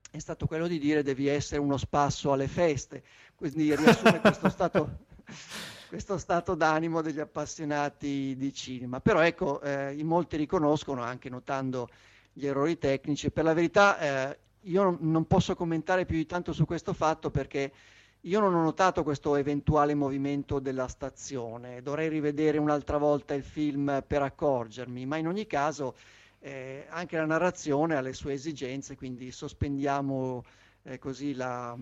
è stato quello di dire devi essere uno spasso alle feste, quindi riassume questo stato, questo stato d'animo degli appassionati di cinema. Però ecco, eh, in molti riconoscono, anche notando gli errori tecnici, per la verità eh, io non, posso commentare più di tanto su questo fatto perché io non ho notato questo eventuale movimento della stazione, dovrei rivedere un'altra volta il film per accorgermi, ma in ogni caso eh, anche la narrazione ha le sue esigenze, quindi sospendiamo eh, così la,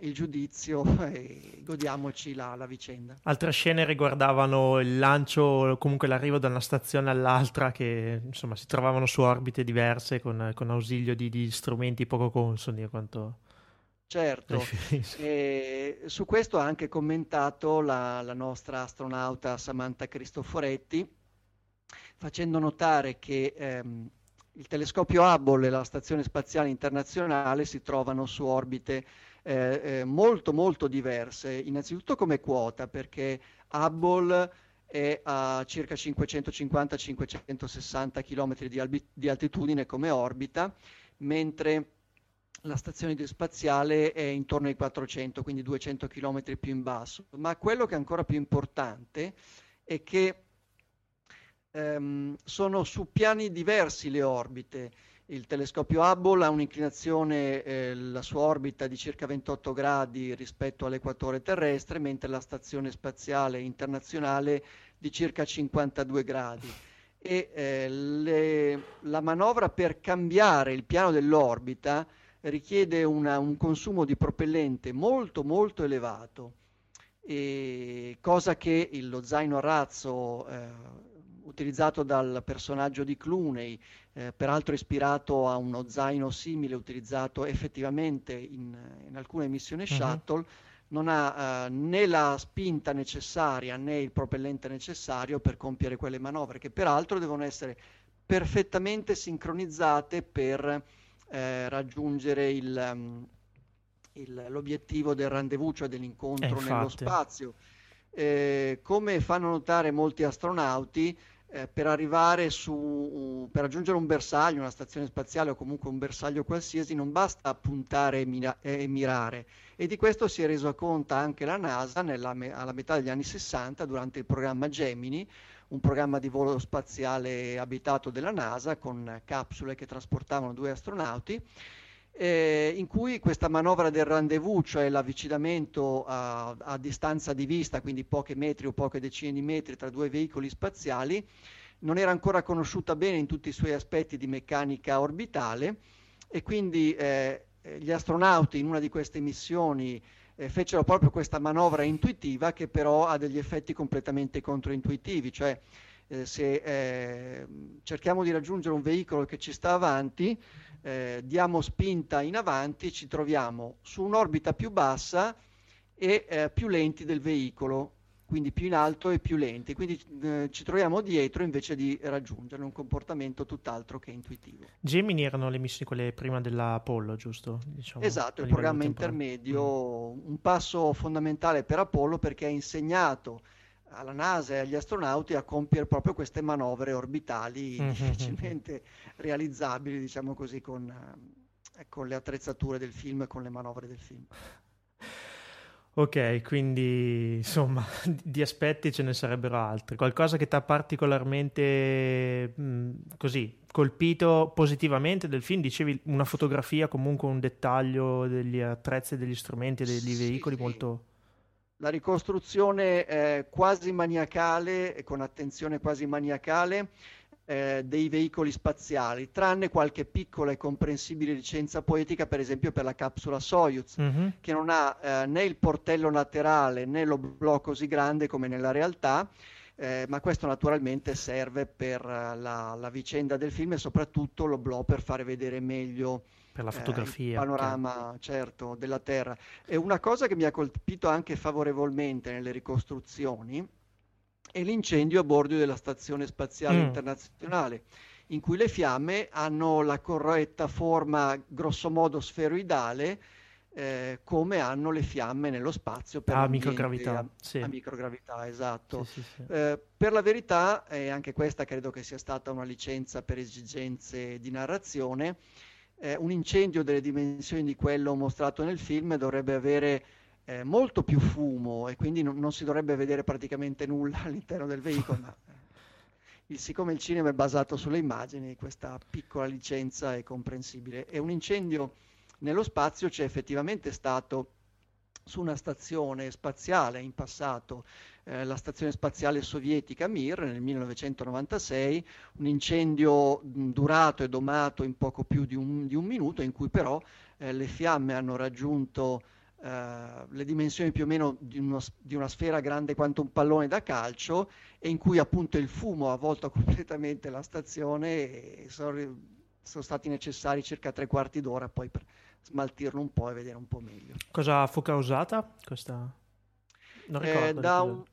il giudizio e godiamoci la, la, vicenda. Altre scene riguardavano il lancio, comunque l'arrivo da una stazione all'altra che insomma si trovavano su orbite diverse con, con ausilio di, di strumenti poco consoni a quanto Certo, e su questo ha anche commentato la, la nostra astronauta Samantha Cristoforetti, facendo notare che ehm, il telescopio Hubble e la Stazione Spaziale Internazionale si trovano su orbite eh, eh, molto molto diverse, innanzitutto come quota, perché Hubble è a circa 550-560 km di, albi- di altitudine come orbita, mentre la stazione spaziale è intorno ai 400, quindi 200 km più in basso. Ma quello che è ancora più importante è che ehm, sono su piani diversi le orbite. Il telescopio Hubble ha un'inclinazione, eh, la sua orbita di circa 28 gradi rispetto all'equatore terrestre, mentre la stazione spaziale internazionale di circa 52 gradi. E eh, le, la manovra per cambiare il piano dell'orbita richiede una, un consumo di propellente molto molto elevato cosa che lo zaino a razzo eh, utilizzato dal personaggio di Clooney, eh, peraltro ispirato a uno zaino simile utilizzato effettivamente in, in alcune missioni uh-huh. shuttle, non ha uh, né la spinta necessaria né il propellente necessario per compiere quelle manovre, che peraltro devono essere perfettamente sincronizzate per eh, raggiungere il, um, il, l'obiettivo del rendezvous, cioè dell'incontro eh, nello spazio. Eh, come fanno notare molti astronauti, eh, per arrivare su, per raggiungere un bersaglio, una stazione spaziale o comunque un bersaglio qualsiasi, non basta puntare e mirare. E di questo si è reso conto anche la NASA nella, alla metà degli anni 60 durante il programma Gemini, un programma di volo spaziale abitato della NASA con capsule che trasportavano due astronauti. Eh, in cui questa manovra del rendezvous, cioè l'avvicinamento a, a, distanza di vista, quindi pochi metri o poche decine di metri tra due veicoli spaziali, non era ancora conosciuta bene in tutti i suoi aspetti di meccanica orbitale e quindi eh, gli astronauti in una di queste missioni eh, fecero proprio questa manovra intuitiva che però ha degli effetti completamente controintuitivi, cioè eh, se eh, cerchiamo di raggiungere un veicolo che ci sta avanti, eh, diamo spinta in avanti, ci troviamo su un'orbita più bassa e eh, più lenti del veicolo, quindi più in alto e più lenti, quindi eh, ci troviamo dietro invece di raggiungere un comportamento tutt'altro che intuitivo. Gemini erano le missioni quelle prima dell'Apollo, giusto? Diciamo, esatto, il programma intermedio, mm. un passo fondamentale per Apollo perché ha insegnato alla NASA e agli astronauti a compiere proprio queste manovre orbitali mm-hmm. difficilmente realizzabili, diciamo così, con, eh, con le attrezzature del film e con le manovre del film. Ok, quindi insomma di aspetti ce ne sarebbero altri. Qualcosa che ti ha particolarmente mh, così colpito positivamente del film? Dicevi una fotografia, comunque un dettaglio degli attrezzi, degli strumenti, degli sì, veicoli molto... La ricostruzione eh, quasi maniacale, con attenzione quasi maniacale, eh, dei veicoli spaziali, tranne qualche piccola e comprensibile licenza poetica, per esempio per la capsula Soyuz, mm-hmm. che non ha eh, né il portello laterale né l'oblò così grande come nella realtà. Eh, ma questo naturalmente serve per uh, la, la, vicenda del film e soprattutto l'oblò per fare vedere meglio per la fotografia, il panorama certo della Terra. E una cosa che mi ha colpito anche favorevolmente nelle ricostruzioni e l'incendio a bordo della Stazione Spaziale mm. Internazionale, in cui le fiamme hanno la corretta forma grossomodo sferoidale, eh, come hanno le fiamme nello spazio per a microgravità. A, sì. a microgravità, esatto. Sì, sì, eh, per la verità, e anche questa credo che sia stata una licenza per esigenze di narrazione, eh, un incendio delle dimensioni di quello mostrato nel film dovrebbe avere eh, molto più fumo e quindi non, non, si dovrebbe vedere praticamente nulla all'interno del veicolo. ma, eh, il, siccome il cinema è basato sulle immagini, questa piccola licenza è comprensibile. E un incendio nello spazio c'è effettivamente stato su una stazione spaziale in passato, eh, la stazione spaziale sovietica Mir nel 1996, un incendio durato e domato in poco più di un, di un minuto, in cui però eh, le fiamme hanno raggiunto Uh, le dimensioni più o meno di, uno, di, una sfera grande quanto un pallone da calcio e in cui appunto il fumo ha avvolto completamente la stazione e sono, sono, stati necessari circa tre quarti d'ora poi per smaltirlo un po' e vedere un po' meglio. Cosa fu causata questa? Non eh, ricordo. Eh, da un,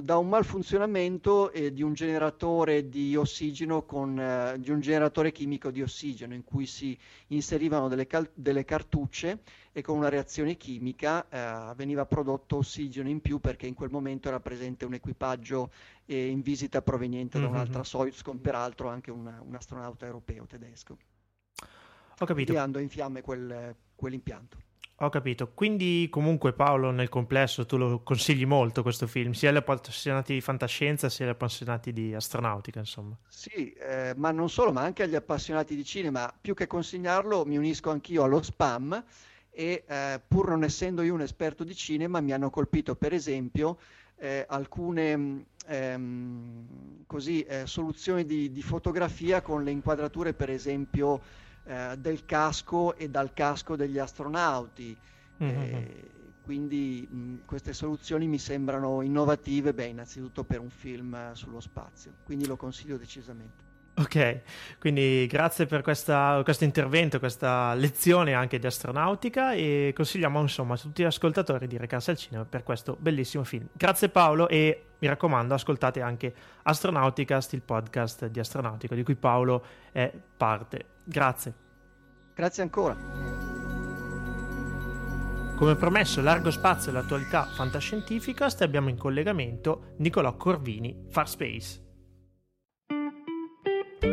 da un malfunzionamento eh, di un generatore di ossigeno con, eh, di un generatore chimico di ossigeno in cui si inserivano delle, cal- delle cartucce e con una reazione chimica eh, veniva prodotto ossigeno in più perché in quel momento era presente un equipaggio eh, in visita proveniente mm-hmm. da un'altra Soyuz con peraltro anche una, un astronauta europeo tedesco. Ho capito. Inviando in fiamme quel, quell'impianto. Ho capito. Quindi, comunque, Paolo, nel complesso tu lo consigli molto questo film, sia agli appassionati di fantascienza sia agli appassionati di astronautica, insomma. Sì, eh, ma non solo, ma anche agli appassionati di cinema. Più che consigliarlo, mi unisco anch'io allo spam e eh, pur non essendo io un esperto di cinema, mi hanno colpito, per esempio, eh, alcune ehm, così, eh, soluzioni di, di fotografia con le inquadrature, per esempio eh, del casco e dal casco degli astronauti. Mm-hmm. Eh, quindi mh, queste soluzioni mi sembrano innovative, beh, innanzitutto per un film eh, sullo spazio, quindi lo consiglio decisamente. Ok, quindi grazie per questa, questo intervento, questa lezione anche di astronautica e consigliamo insomma a tutti gli ascoltatori di recarsi al cinema per questo bellissimo film. Grazie Paolo e mi raccomando ascoltate anche Astronautica, il podcast di Astronautico di cui Paolo è parte. Grazie. Grazie ancora. Come promesso, largo spazio all'attualità fantascientifica, abbiamo in collegamento Nicolò Corvini, Far Space. A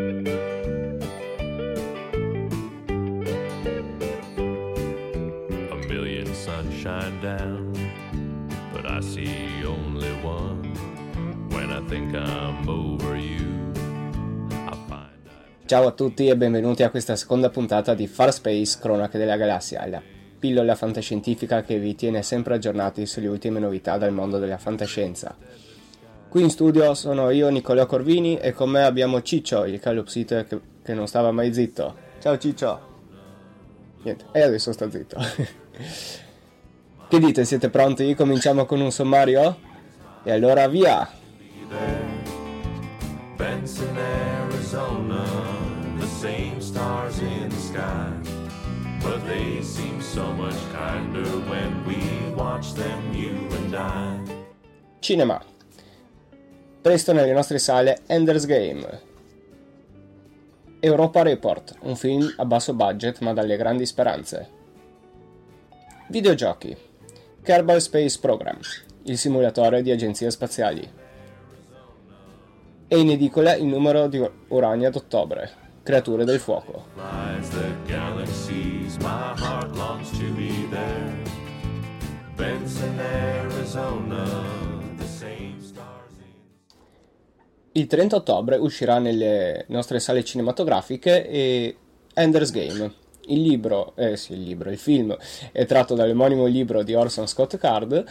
million suns shine down, but I see only one. When I think I'm over you, Ciao a tutti e benvenuti a questa seconda puntata di Far Space Cronache della Galassia, la pillola fantascientifica che vi tiene sempre aggiornati sulle ultime novità dal mondo della fantascienza. Qui in studio sono io, Nicolò Corvini, e con me abbiamo Ciccio, il calopsite che, che non stava mai zitto. Ciao Ciccio! Niente, e adesso sta zitto. che dite, siete pronti? Cominciamo con un sommario? E allora via! Benson, Arizona, the same stars in the sky. But they seem so much kinder when we watch them, you and I. Cinema. Presto nelle nostre sale Ender's Game. Europa Report, un film a basso budget ma dalle grandi speranze. Videogiochi. Kerbal Space Program, il simulatore di agenzie spaziali. E in edicola il numero di Urania d'ottobre, Creature del fuoco. Lies the Il 30 ottobre uscirà nelle nostre sale cinematografiche Ender's Game. Il libro, eh sì, il libro, il film è tratto dall'omonimo libro di Orson Scott Card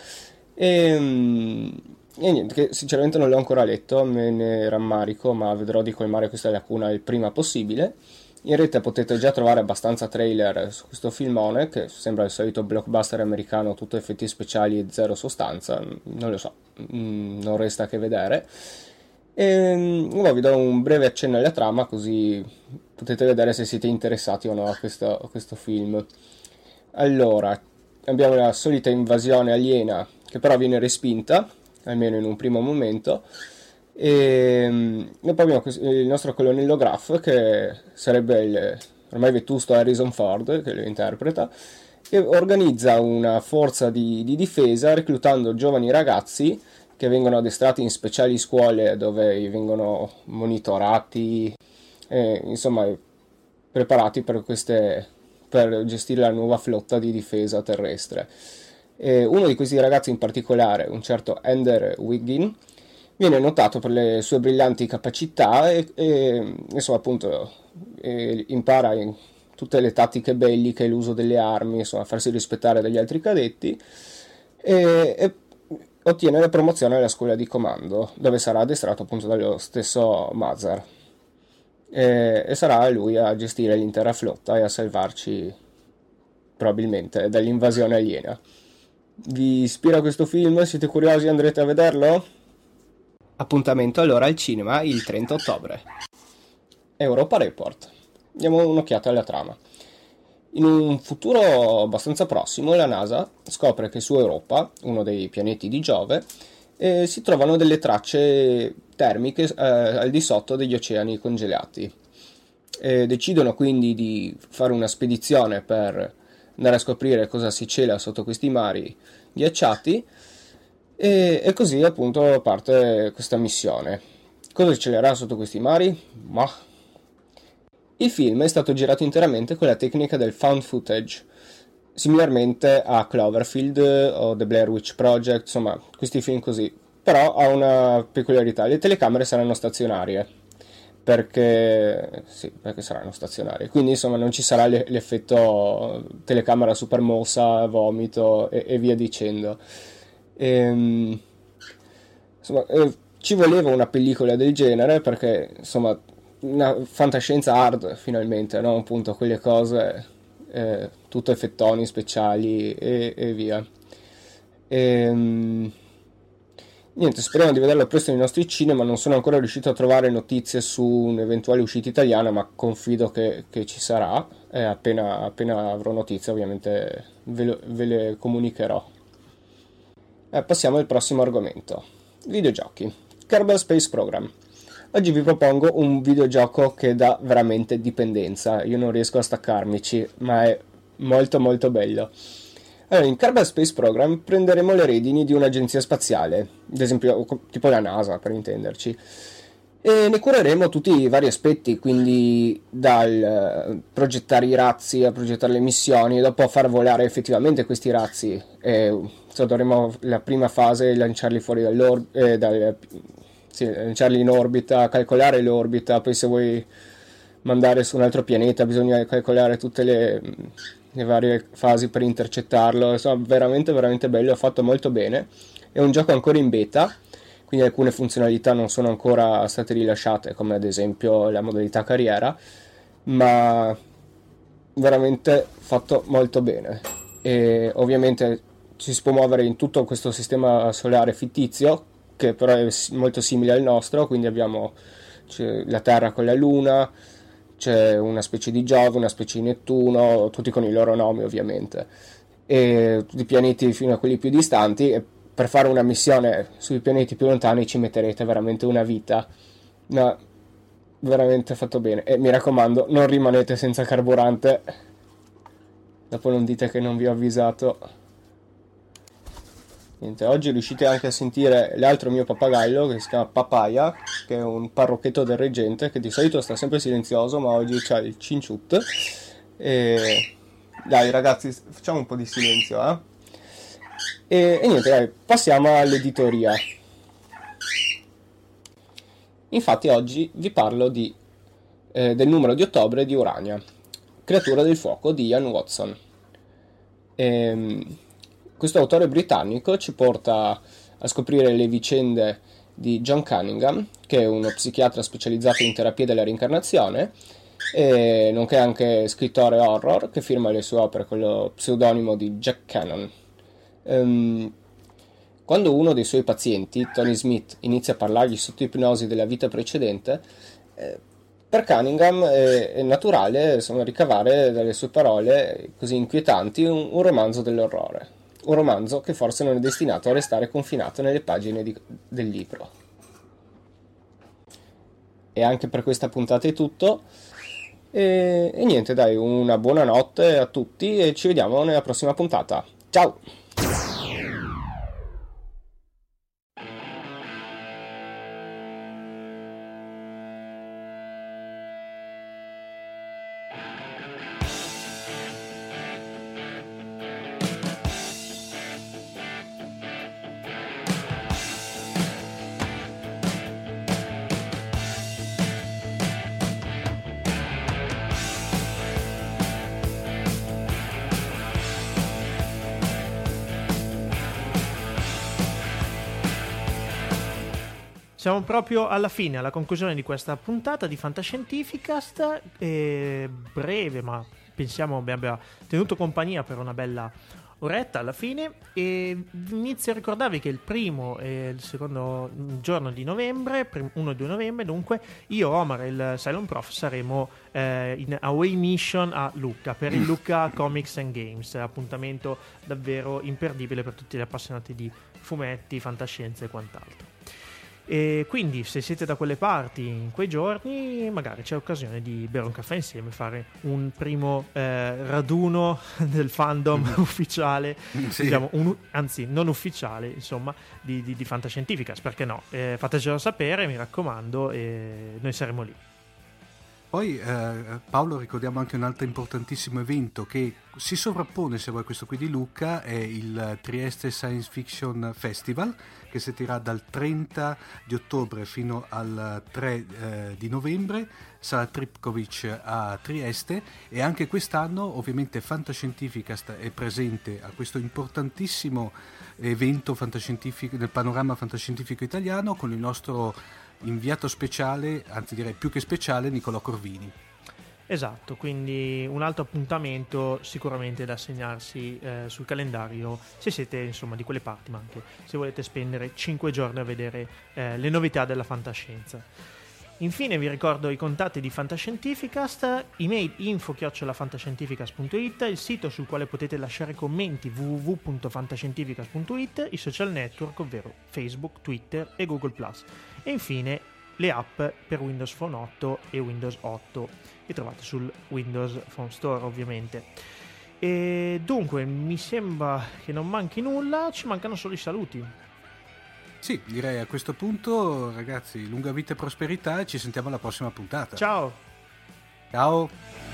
e, mm, e niente, che sinceramente non l'ho ancora letto, me ne rammarico, ma vedrò di colmare questa lacuna il prima possibile. In rete potete già trovare abbastanza trailer su questo filmone, che sembra il solito blockbuster americano, tutto effetti speciali e zero sostanza, non lo so, mm, non resta che vedere. E ora vi do un breve accenno alla trama così potete vedere se siete interessati o no a questo, a questo film. Allora, abbiamo la solita invasione aliena che però viene respinta, almeno in un primo momento. E, e poi abbiamo il nostro colonnello Graff che sarebbe il ormai vetusto Harrison Ford che lo interpreta e organizza una forza di, di difesa reclutando giovani ragazzi che vengono addestrati in speciali scuole dove vengono monitorati, eh, insomma, preparati per, queste, per gestire la nuova flotta di difesa terrestre. E uno di questi ragazzi in particolare, un certo Ender Wiggin, viene notato per le sue brillanti capacità e, e insomma, appunto, e impara in tutte le tattiche belliche, l'uso delle armi, insomma, farsi rispettare dagli altri cadetti. E, e ottiene la promozione alla scuola di comando, dove sarà addestrato appunto dallo stesso Mazar. E, e, sarà lui a gestire l'intera flotta e a salvarci probabilmente dall'invasione aliena. Vi ispira questo film? Siete curiosi? Andrete a vederlo? Appuntamento allora al cinema il 30 ottobre. Europa Report. Diamo un'occhiata alla trama. In un futuro abbastanza prossimo, la NASA scopre che su Europa, uno dei pianeti di Giove, eh, si trovano delle tracce termiche eh, al di sotto degli oceani congelati. Eh, decidono quindi di fare una spedizione per andare a scoprire cosa si cela sotto questi mari ghiacciati e, e così appunto parte questa missione. Cosa celerà sotto questi mari? Ma il film è stato girato interamente con la tecnica del found footage, similarmente a Cloverfield o The Blair Witch Project, insomma, questi film così. Però ha una peculiarità, le telecamere saranno stazionarie, perché sì, perché saranno stazionarie. Quindi insomma non ci sarà l'effetto telecamera super mossa, vomito e, e via dicendo. Ehm, insomma, eh, ci voleva una pellicola del genere perché insomma una fantascienza hard finalmente, no? Appunto quelle cose, eh, tutto effettoni speciali e, e, via. Ehm, niente, speriamo di vederlo presto nei nostri cinema. Non sono ancora riuscito a trovare notizie su un'eventuale uscita italiana, ma confido che, che ci sarà. E appena, appena avrò notizie, ovviamente ve, lo- ve le comunicherò. Eh, passiamo al prossimo argomento: videogiochi. Kerbal Space Program. Oggi vi propongo un videogioco che dà veramente dipendenza. Io non riesco a staccarmici, ma è molto molto bello. Allora, in Kerbal Space Program prenderemo le redini di un'agenzia spaziale, ad esempio tipo la NASA per intenderci, e ne cureremo tutti i vari aspetti, quindi dal eh, progettare i razzi a progettare le missioni, dopo far volare effettivamente questi razzi. E, so, dovremo la prima fase lanciarli fuori dall'orbita, eh, dal, sì, lanciarli in orbita, calcolare l'orbita, poi se vuoi mandare su un altro pianeta bisogna calcolare tutte le, le varie fasi per intercettarlo. Insomma, veramente, veramente bello, è fatto molto bene. È un gioco ancora in beta, quindi alcune funzionalità non sono ancora state rilasciate, come ad esempio la modalità carriera, ma veramente fatto molto bene. E ovviamente ci si può muovere in tutto questo sistema solare fittizio, che però è molto simile al nostro, quindi abbiamo la Terra con la Luna, c'è una specie di Giove, una specie di Nettuno, tutti con i loro nomi ovviamente, e tutti i pianeti fino a quelli più distanti, e per fare una missione sui pianeti più lontani ci metterete veramente una vita, ma veramente fatto bene, e mi raccomando, non rimanete senza carburante, dopo non dite che non vi ho avvisato. Niente, oggi riuscite anche a sentire l'altro mio pappagallo che si chiama Papaya, che è un parrocchetto del reggente, che di solito sta sempre silenzioso, ma oggi c'ha il cinciut. E... Dai ragazzi, facciamo un po' di silenzio, eh? E, e niente, dai, passiamo all'editoria. Infatti oggi vi parlo di, eh, del numero di ottobre di Urania, creatura del fuoco di Ian Watson. Ehm, questo autore britannico ci porta a scoprire le vicende di John Cunningham, che è uno psichiatra specializzato in terapia della reincarnazione, e nonché anche scrittore horror che firma le sue opere con lo pseudonimo di Jack Cannon. Ehm, quando uno dei suoi pazienti, Tony Smith, inizia a parlargli sotto ipnosi della vita precedente, eh, per Cunningham è, è naturale insomma, ricavare dalle sue parole così inquietanti un, un romanzo dell'orrore. Un romanzo che forse non è destinato a restare confinato nelle pagine di- del libro. E anche per questa puntata è tutto. E, e niente, dai, una buona notte a tutti e ci vediamo nella prossima puntata. Ciao! Proprio alla fine, alla conclusione di questa puntata di Fantascientificast. eh, breve, ma pensiamo vi abbia tenuto compagnia per una bella oretta alla fine. E inizio a ricordarvi che il primo e il secondo giorno di novembre, 1 e 2 novembre, dunque, io, Omar e il Silent Prof saremo eh, in Away Mission a Lucca per il Lucca Comics and Games. Appuntamento davvero imperdibile per tutti gli appassionati di fumetti, fantascienza e quant'altro. E quindi, se siete da quelle parti in quei giorni, magari c'è occasione di bere un caffè insieme, fare un primo eh, raduno del fandom ufficiale, Sì. diciamo, un- anzi, non ufficiale, insomma, di, di, di Fantascientificas. Perché no? Eh, fatecelo sapere, mi raccomando, e noi saremo lì. Poi eh, Paolo ricordiamo anche un altro importantissimo evento che si sovrappone se vuoi questo qui di Lucca, è il Trieste Science Fiction Festival che si terrà dal 30 di ottobre fino al 3 eh, di novembre, sarà Tripkovic a Trieste e anche quest'anno ovviamente Fantascientificast è presente a questo importantissimo evento del panorama fantascientifico italiano con il nostro inviato speciale, anzi direi più che speciale, Nicolò Corvini. Esatto, quindi un altro appuntamento sicuramente da segnarsi eh, sul calendario se siete insomma di quelle parti, ma anche se volete spendere 5 giorni a vedere eh, le novità della fantascienza. Infine vi ricordo i contatti di Fantascientificast, email info-fantascientificast.it, il sito sul quale potete lasciare commenti www.fantascientificast.it, i social network ovvero Facebook, Twitter e Google ⁇ e infine le app per Windows Phone 8 e Windows 8 che trovate sul Windows Phone Store ovviamente. E dunque mi sembra che non manchi nulla, ci mancano solo i saluti. Sì, direi a questo punto, ragazzi, lunga vita e prosperità e ci sentiamo alla prossima puntata. Ciao! Ciao!